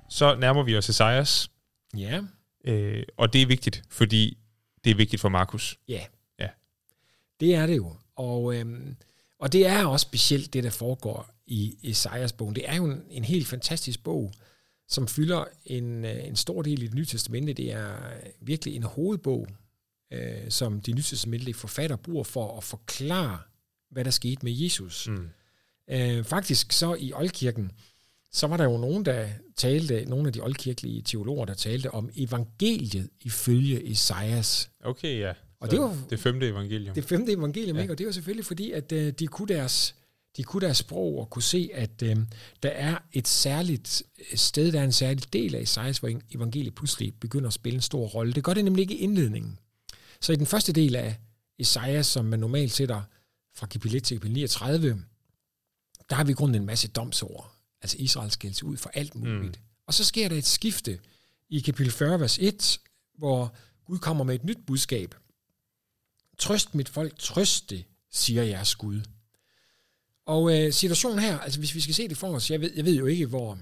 [SPEAKER 2] så nærmer vi os Esajas,
[SPEAKER 1] Ja.
[SPEAKER 2] øh, og det er vigtigt, fordi det er vigtigt for Markus.
[SPEAKER 1] Ja.
[SPEAKER 2] Ja.
[SPEAKER 1] Det er det jo. Og, øhm, og det er også specielt det, der foregår i Esajas bogen. Det er jo en, en helt fantastisk bog, som fylder en, øh, en stor del i det nye testamente. Det er virkelig en hovedbog, øh, som de nytestamentlige forfatter bruger for at forklare, hvad der skete med Jesus.
[SPEAKER 2] Mm.
[SPEAKER 1] Øh, faktisk så i oldkirken, så var der jo nogen, der talte, nogle af de oldkirkelige teologer, der talte om evangeliet ifølge Esajas.
[SPEAKER 2] Okay, ja.
[SPEAKER 1] Og
[SPEAKER 2] Så
[SPEAKER 1] det var-
[SPEAKER 2] det femte evangelium.
[SPEAKER 1] Det femte evangelium,
[SPEAKER 2] Ja.
[SPEAKER 1] ikke? Og det var selvfølgelig fordi, at øh, de kunne deres de kunne deres sprog og kunne se, at øh, der er et særligt sted, der er en særlig del af Esajas, hvor evangeliet pludselig begynder at spille en stor rolle. Det gør det nemlig ikke i indledningen. Så i den første del af Esajas, som man normalt sætter fra kapitel 1 til kapitel 39, der har vi i grunden en masse domsord. Altså Israel skældes ud for alt muligt. Mm. Og så sker der et skifte i kapitel 40, vers 1, hvor Gud kommer med et nyt budskab. Trøst mit folk, trøst det, siger jeres Gud. Og øh, situationen her, altså hvis vi skal se det for os, jeg ved, jeg ved jo ikke, hvor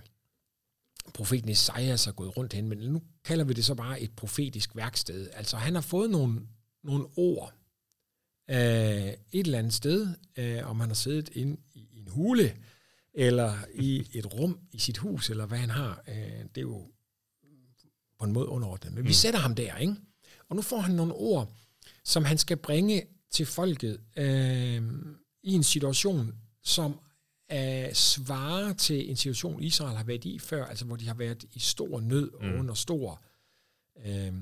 [SPEAKER 1] profeten Esajas er gået rundt hen, men nu kalder vi det så bare et profetisk værksted. Altså han har fået nogle, nogle ord øh, et eller andet sted, øh, om han har siddet inde i, i en hule, eller i et rum i sit hus, eller hvad han har. Øh, det er jo på en måde underordnet. Men mm. vi sætter ham der, ikke? Og nu får han nogle ord, som han skal bringe til folket øh, i en situation, som er svarer til en situation, Israel har været i før, altså hvor de har været i stor nød og mm. under stor øh,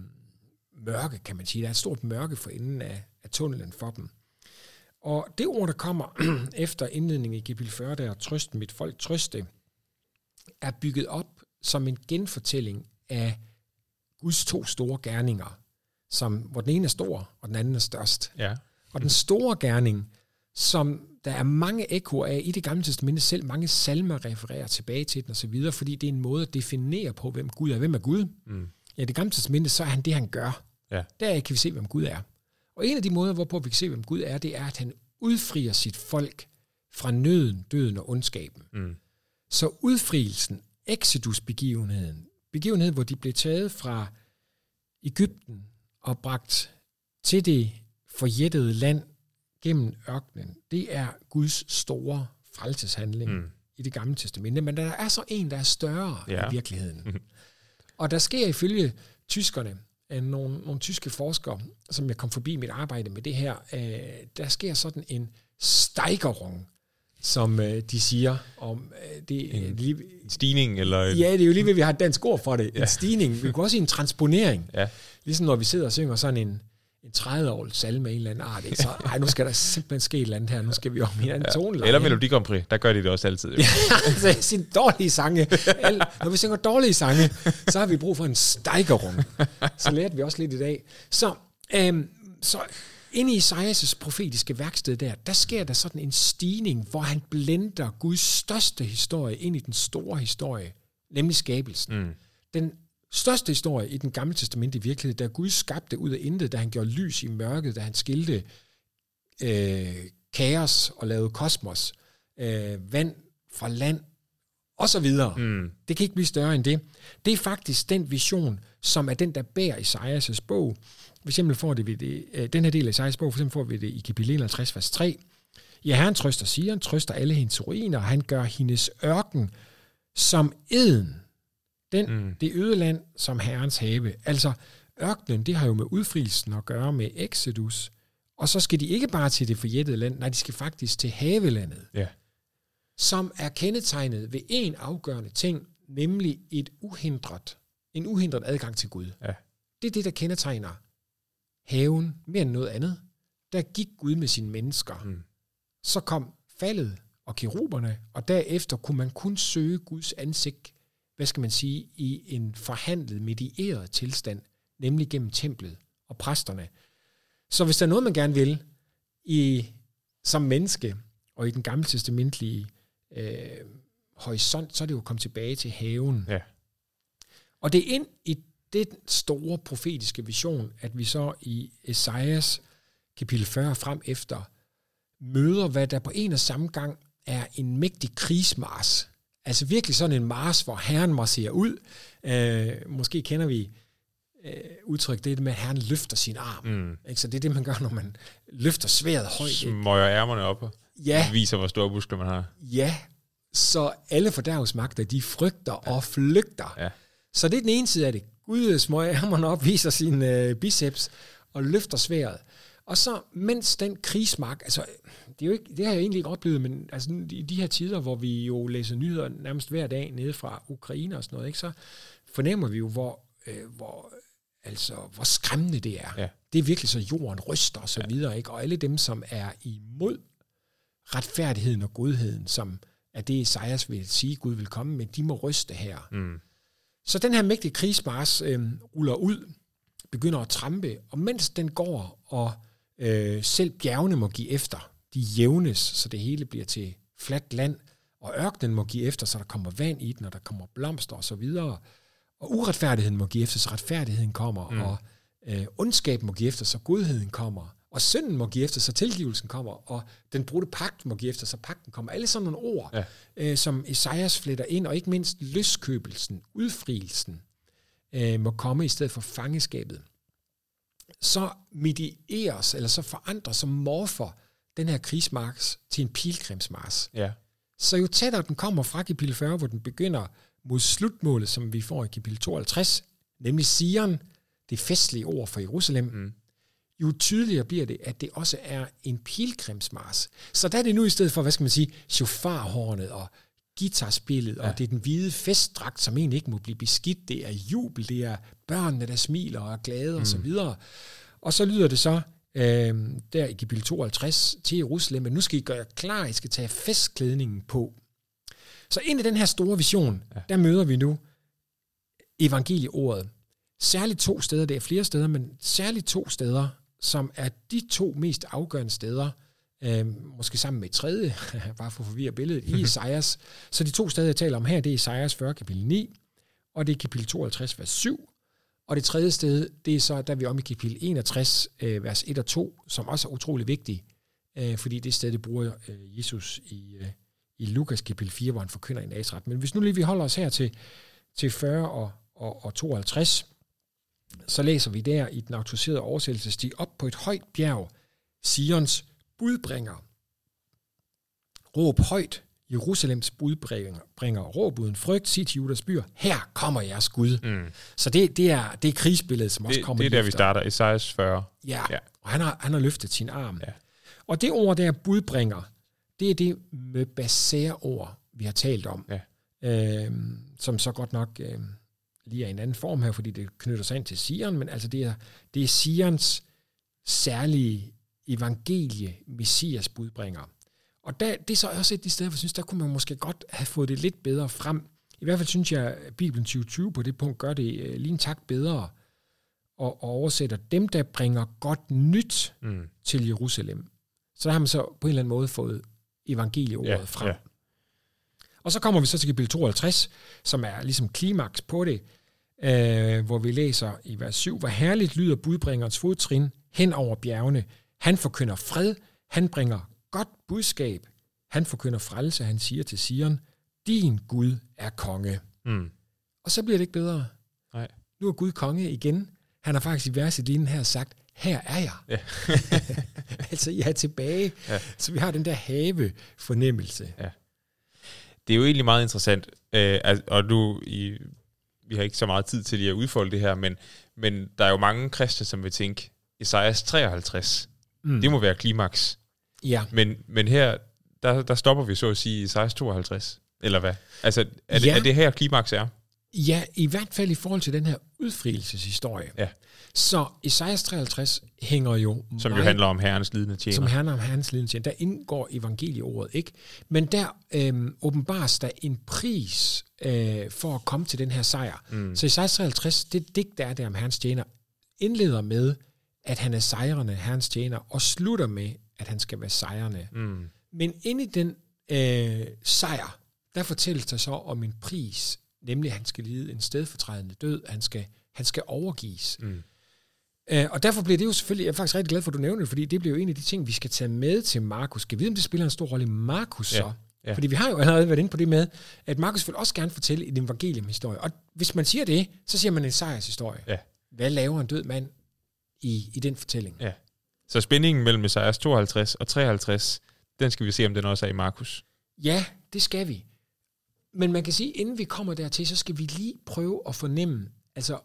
[SPEAKER 1] mørke, kan man sige. Der er et stort mørke for enden af, af tunnelen for dem. Og det ord, der kommer efter indledningen i kapitel 40, der er trøsten mit folk, trøste, er bygget op som en genfortælling af Guds to store gerninger, som, hvor den ene er stor, og den anden er størst.
[SPEAKER 2] Ja.
[SPEAKER 1] Og den store gerning, som der er mange ekoer af i det gamle testamente, selv mange salmer refererer tilbage til den osv., fordi det er en måde at definere på, hvem Gud er. Hvem er Gud? Mm. Ja, det gamle testamente, så er han det, han gør.
[SPEAKER 2] Ja.
[SPEAKER 1] Der kan vi se, hvem Gud er. Og en af de måder, hvorpå vi kan se, hvem Gud er, det er, at han udfrier sit folk fra nøden, døden og ondskaben. Mm. Så udfrielsen, Exodus-begivenheden, begivenheden, hvor de blev taget fra Ægypten og bragt til det forjættede land gennem ørkenen, det er Guds store frelseshandling mm. i det gamle testamente. Men der er så en, der er større ja. i virkeligheden. Mm. Og der sker ifølge tyskerne, nogle, nogle tyske forskere, som jeg kom forbi mit arbejde med det her, øh, der sker sådan en steigerung, som øh, de siger om øh, det,
[SPEAKER 2] en, lige, en stigning eller
[SPEAKER 1] ja det er jo lige ved vi har et dansk ord for det ja. en stigning vi kan også sige en transponering
[SPEAKER 2] ja.
[SPEAKER 1] ligesom når vi sidder og synger sådan en 30-årig salme af en eller anden art, ikke? så ej, nu skal der simpelthen ske et eller andet her, nu skal vi om en anden ja. tone.
[SPEAKER 2] Eller Melodi Grand Prix, der gør de det også altid. Jo.
[SPEAKER 1] altså, sin dårlige sange. Al, når vi synger dårlige sange, så har vi brug for en steigerung. Så lærte vi også lidt i dag. Så, øhm, så inde i Isaias' profetiske værksted der, der sker der sådan en stigning, hvor han blender Guds største historie ind i den store historie, nemlig skabelsen. Mm. Den største historie i den gamle testament i virkeligheden, da Gud skabte ud af intet, da han gjorde lys i mørket, da han skilte øh, kaos og lavede kosmos, øh, vand fra land, og så videre. Mm. Det kan ikke blive større end det. Det er faktisk den vision, som er den, der bærer Isaias' bog. For eksempel får det, vi det øh, den her del af Isaias' bog, for eksempel får vi det i kapitel 51, vers 3. Ja, Herren trøster Sion, trøster alle hendes ruiner, og han gør hendes ørken som eden den, mm. det øde land som herrens have. Altså, ørkenen, det har jo med udfrielsen at gøre med Exodus. Og så skal de ikke bare til det forjættede land, nej, de skal faktisk til havelandet.
[SPEAKER 2] Ja.
[SPEAKER 1] Som er kendetegnet ved en afgørende ting, nemlig et uhindret, en uhindret adgang til Gud.
[SPEAKER 2] Ja.
[SPEAKER 1] Det er det, der kendetegner haven mere end noget andet. Der gik Gud med sine mennesker. Mm. Så kom faldet og keruberne, og derefter kunne man kun søge Guds ansigt hvad skal man sige, i en forhandlet, medieret tilstand, nemlig gennem templet og præsterne. Så hvis der er noget, man gerne vil i, som menneske, og i den gamle testamentlige øh, horisont, så er det jo komme tilbage til haven.
[SPEAKER 2] Ja.
[SPEAKER 1] Og det er ind i den store profetiske vision, at vi så i Esajas kapitel 40 frem efter møder, hvad der på en og samme gang er en mægtig krigsmars Altså virkelig sådan en mars, hvor Herren marcherer ud. Øh, måske kender vi øh, udtryk, det er det med, at Herren løfter sin arm. Mm. Ikke? Så det er det, man gør, når man løfter sværet højt.
[SPEAKER 2] Smøger ærmerne op og ja. viser, hvor store muskler man har.
[SPEAKER 1] Ja, så alle fordærvsmagter, de frygter ja. og flygter.
[SPEAKER 2] Ja.
[SPEAKER 1] Så det er den ene side af det. Gud smøger ærmerne op, viser sin øh, biceps og løfter sværet. Og så, mens den krigsmark, altså, det, er jo ikke, det har jeg egentlig ikke oplevet, men altså, i de her tider, hvor vi jo læser nyheder nærmest hver dag nede fra Ukraine og sådan noget, ikke, så fornemmer vi jo, hvor, øh, hvor, altså, hvor skræmmende det er.
[SPEAKER 2] Ja.
[SPEAKER 1] Det er virkelig så, jorden ryster og så ja. videre, ikke? og alle dem, som er imod retfærdigheden og godheden, som er det, Esajas vil sige, Gud vil komme med, de må ryste her.
[SPEAKER 2] Mm.
[SPEAKER 1] Så den her mægtige krigsmars øh, ruller ud, begynder at trampe, og mens den går, og øh, selv bjergene må give efter, de jævnes, så det hele bliver til fladt land, og ørkenen må give efter, så der kommer vand i den, og der kommer blomster og så videre. Og uretfærdigheden må give efter, så retfærdigheden kommer, mm. og øh, ondskab må give efter, så godheden kommer. Og synden må give efter, så tilgivelsen kommer, og den brudte pagt må give efter, så pagten kommer. Alle sådan nogle ord, ja. øh, som Esajas fletter ind, og ikke mindst løskøbelsen, udfrielsen, øh, må komme i stedet for fangeskabet. Så medieres, eller så forandrer, så morfer den her krigsmars til en pilgrimsmars.
[SPEAKER 2] Ja.
[SPEAKER 1] Så jo tættere den kommer fra kapitel 40, hvor den begynder mod slutmålet, som vi får i kapitel 52, nemlig Sion, det festlige ord for Jerusalem, mm. jo tydeligere bliver det, at det også er en pilgrimsmars. Så der er det nu i stedet for, hvad skal man sige, chofarhornet og guitarspillet, ja. og det er den hvide festdragt, som egentlig ikke må blive beskidt. Det er jubel, det er børnene, der smiler og er glade mm. og så mm. videre. Og så lyder det så, øh, der i kapitel 52 til Jerusalem, at nu skal I gøre klar, I skal tage festklædningen på. Så ind i den her store vision, ja. der møder vi nu evangelieordet. Særligt to steder, det er flere steder, men særligt to steder, som er de to mest afgørende steder, øh, måske sammen med et tredje, bare for at forvirre billedet, i Isaias. Så de to steder, jeg taler om her, det er Isaias 40, kapitel 9, og det er kapitel 52, vers 7, og det tredje sted, det er så, der er vi om i kapitel 61, øh, vers 1 og 2, som også er utrolig vigtigt, øh, fordi det sted, det bruger øh, Jesus i, øh, i Lukas kapitel 4, hvor han forkynder en asret. Men hvis nu lige vi holder os her til, til 40 og, og, og 52, så læser vi der i den autoriserede oversættelse, stig op på et højt bjerg, Sions budbringer. Råb højt, Jerusalems budbringer, bringer råb uden frygt, sig til Judas byer, her kommer jeres Gud. Mm. Så det, det, er, det er krigsbilledet, som også
[SPEAKER 2] det,
[SPEAKER 1] kommer
[SPEAKER 2] Det er der, vi starter, Esajas 40.
[SPEAKER 1] Ja, ja, og han har, han har løftet sin arm. Ja. Og det ord der, budbringer, det er det med baser-ord, vi har talt om, ja. øhm, som så godt nok øhm, lige er en anden form her, fordi det knytter sig ind til Sion, men altså det er, det er Sions særlige evangelie, Messias budbringer. Og der, det er så også et af de steder, hvor jeg synes, der kunne man måske godt have fået det lidt bedre frem. I hvert fald synes jeg, at Bibelen 2020 på det punkt gør det øh, lige en tak bedre og, og oversætter dem, der bringer godt nyt mm. til Jerusalem. Så der har man så på en eller anden måde fået evangelieordet ja, frem. Ja. Og så kommer vi så til kapitel 52, som er ligesom klimaks på det, øh, hvor vi læser i vers 7, hvor herligt lyder budbringerens fodtrin hen over bjergene. Han forkynder fred, han bringer godt budskab. Han forkynder frelse, han siger til Sion, din Gud er konge. Mm. Og så bliver det ikke bedre.
[SPEAKER 2] Nej.
[SPEAKER 1] Nu er Gud konge igen. Han har faktisk i verset lige her sagt, her er jeg. Ja. altså, jeg er tilbage. Ja. Så vi har den der have-fornemmelse. Ja.
[SPEAKER 2] Det er jo egentlig meget interessant, øh, og nu, i, vi har ikke så meget tid til lige at udfolde det her, men, men der er jo mange kristne, som vil tænke, Esajas 53, mm. det må være klimaks.
[SPEAKER 1] Ja.
[SPEAKER 2] Men, men her, der, der stopper vi så at sige i 1652. Eller hvad? Altså, er, ja. det, er det her klimaks er?
[SPEAKER 1] Ja, i hvert fald i forhold til den her udfrielseshistorie.
[SPEAKER 2] Ja.
[SPEAKER 1] Så Esajas 53 hænger jo...
[SPEAKER 2] Som meget, jo handler om herrens lidende tjener.
[SPEAKER 1] Som handler om herrens lidende tjener. Der indgår evangelieordet, ikke? Men der øhm, åbenbares der en pris øh, for at komme til den her sejr. Mm. Så Esajas 53, det digt, der er der om herrens tjener, indleder med, at han er sejrende herrens tjener, og slutter med, at han skal være sejrende. Mm. Men ind i den øh, sejr, der fortælles der så om en pris, nemlig at han skal lide en stedfortrædende død, han skal, han skal overgives. Mm. Øh, og derfor bliver det jo selvfølgelig, jeg er faktisk rigtig glad for, at du nævner det, fordi det bliver jo en af de ting, vi skal tage med til Markus. Skal vi vide, om det spiller en stor rolle i Markus så? Ja. Ja. Fordi vi har jo allerede været inde på det med, at Markus vil også gerne fortælle en evangeliumhistorie. Og hvis man siger det, så siger man en sejrshistorie. Ja. Hvad laver en død mand i, i den fortælling?
[SPEAKER 2] Ja. Så spændingen mellem Messias 52 og 53, den skal vi se, om den også er i Markus.
[SPEAKER 1] Ja, det skal vi. Men man kan sige, inden vi kommer dertil, så skal vi lige prøve at fornemme, altså,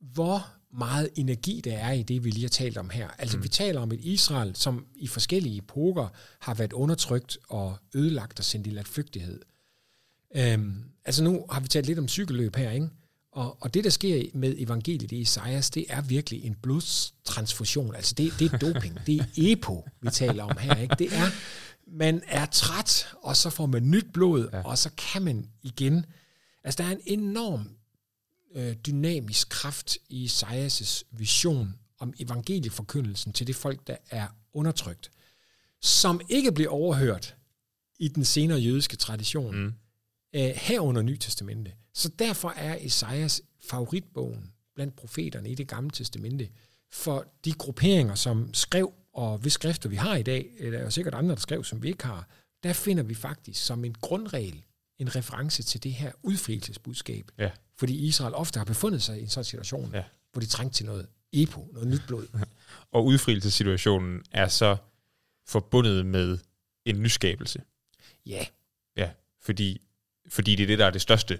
[SPEAKER 1] hvor meget energi der er i det, vi lige har talt om her. Altså, mm. vi taler om et Israel, som i forskellige epoker har været undertrykt og ødelagt og sendt i latflygtighed. Øhm, altså, nu har vi talt lidt om cykelløb her, ikke? Og, og det, der sker med evangeliet i Isaias, det er virkelig en blodstransfusion. Altså det, det er doping. det er EPO, vi taler om her. Ikke? Det er man er træt, og så får man nyt blod,
[SPEAKER 2] Ja.
[SPEAKER 1] og så kan man igen. Altså, der er en enorm øh, dynamisk kraft i Isaias' vision om evangelieforkyndelsen til det folk, der er undertrykt, som ikke bliver overhørt i den senere jødiske tradition,
[SPEAKER 2] Mm.
[SPEAKER 1] øh, herunder Ny Testamente. Så derfor er Esajas favoritbogen blandt profeterne i det gamle testamente, for de grupperinger, som skrev, og hvis skrifter vi har i dag, øh, der er jo sikkert andre, der skrev, som vi ikke har, der finder vi faktisk som en grundregel en reference til det her udfrielsesbudskab.
[SPEAKER 2] Ja.
[SPEAKER 1] Fordi Israel ofte har befundet sig i en sådan situation,
[SPEAKER 2] Ja.
[SPEAKER 1] hvor de trængte til noget epo, noget nyt blod.
[SPEAKER 2] Og udfrielsessituationen er så forbundet med en nyskabelse.
[SPEAKER 1] Ja,
[SPEAKER 2] Ja, fordi, fordi det er det, der er det største.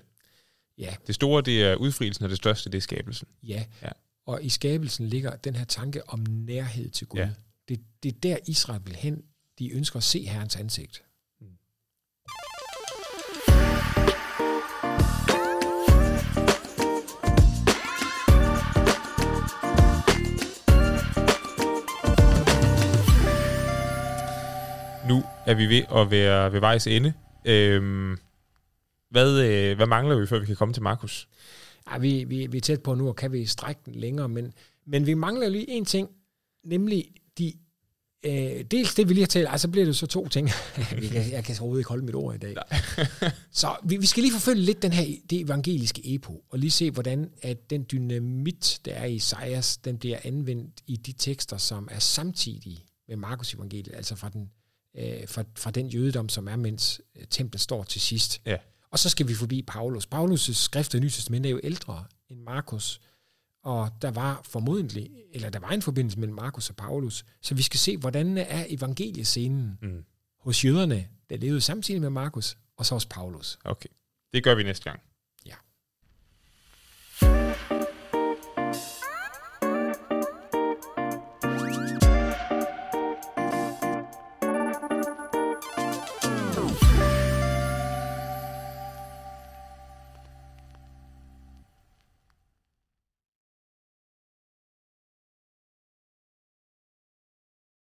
[SPEAKER 1] Ja,
[SPEAKER 2] Det store, det er udfrielsen, og det største, det er skabelsen.
[SPEAKER 1] ja.
[SPEAKER 2] Ja.
[SPEAKER 1] Og i skabelsen ligger den her tanke om nærhed til Gud. Ja. Det, det er der, Israel vil hen. De ønsker at se Herrens ansigt.
[SPEAKER 2] Nu er vi ved at være ved vejs ende. Øhm, hvad, øh, hvad mangler vi, før vi kan komme til Markus?
[SPEAKER 1] Ja, vi, vi, vi er tæt på nu, og kan vi strække den længere, men, men vi mangler lige en ting, nemlig de, øh, dels det, vi lige har talt, altså bliver det så to ting. Vi kan, jeg kan overhovedet ikke holde mit ord i dag. så vi, vi skal lige forfølge lidt den her, det evangeliske epo, og lige se, hvordan at den dynamit, der er i Isaias, den bliver anvendt i de tekster, som er samtidige med Markus evangeliet, altså fra den, øh, fra, fra den jødedom, som er, mens øh, templet står til sidst.
[SPEAKER 2] Ja.
[SPEAKER 1] Og så skal vi forbi Paulus. Paulus' skrifter i Nye Testament er jo ældre end Markus, og der var formodentlig, eller der var en forbindelse mellem Markus og Paulus, så vi skal se, hvordan er evangeliescenen
[SPEAKER 2] Mm.
[SPEAKER 1] hos jøderne, der levede samtidig med Markus, og så hos Paulus.
[SPEAKER 2] Okay, det gør vi næste gang.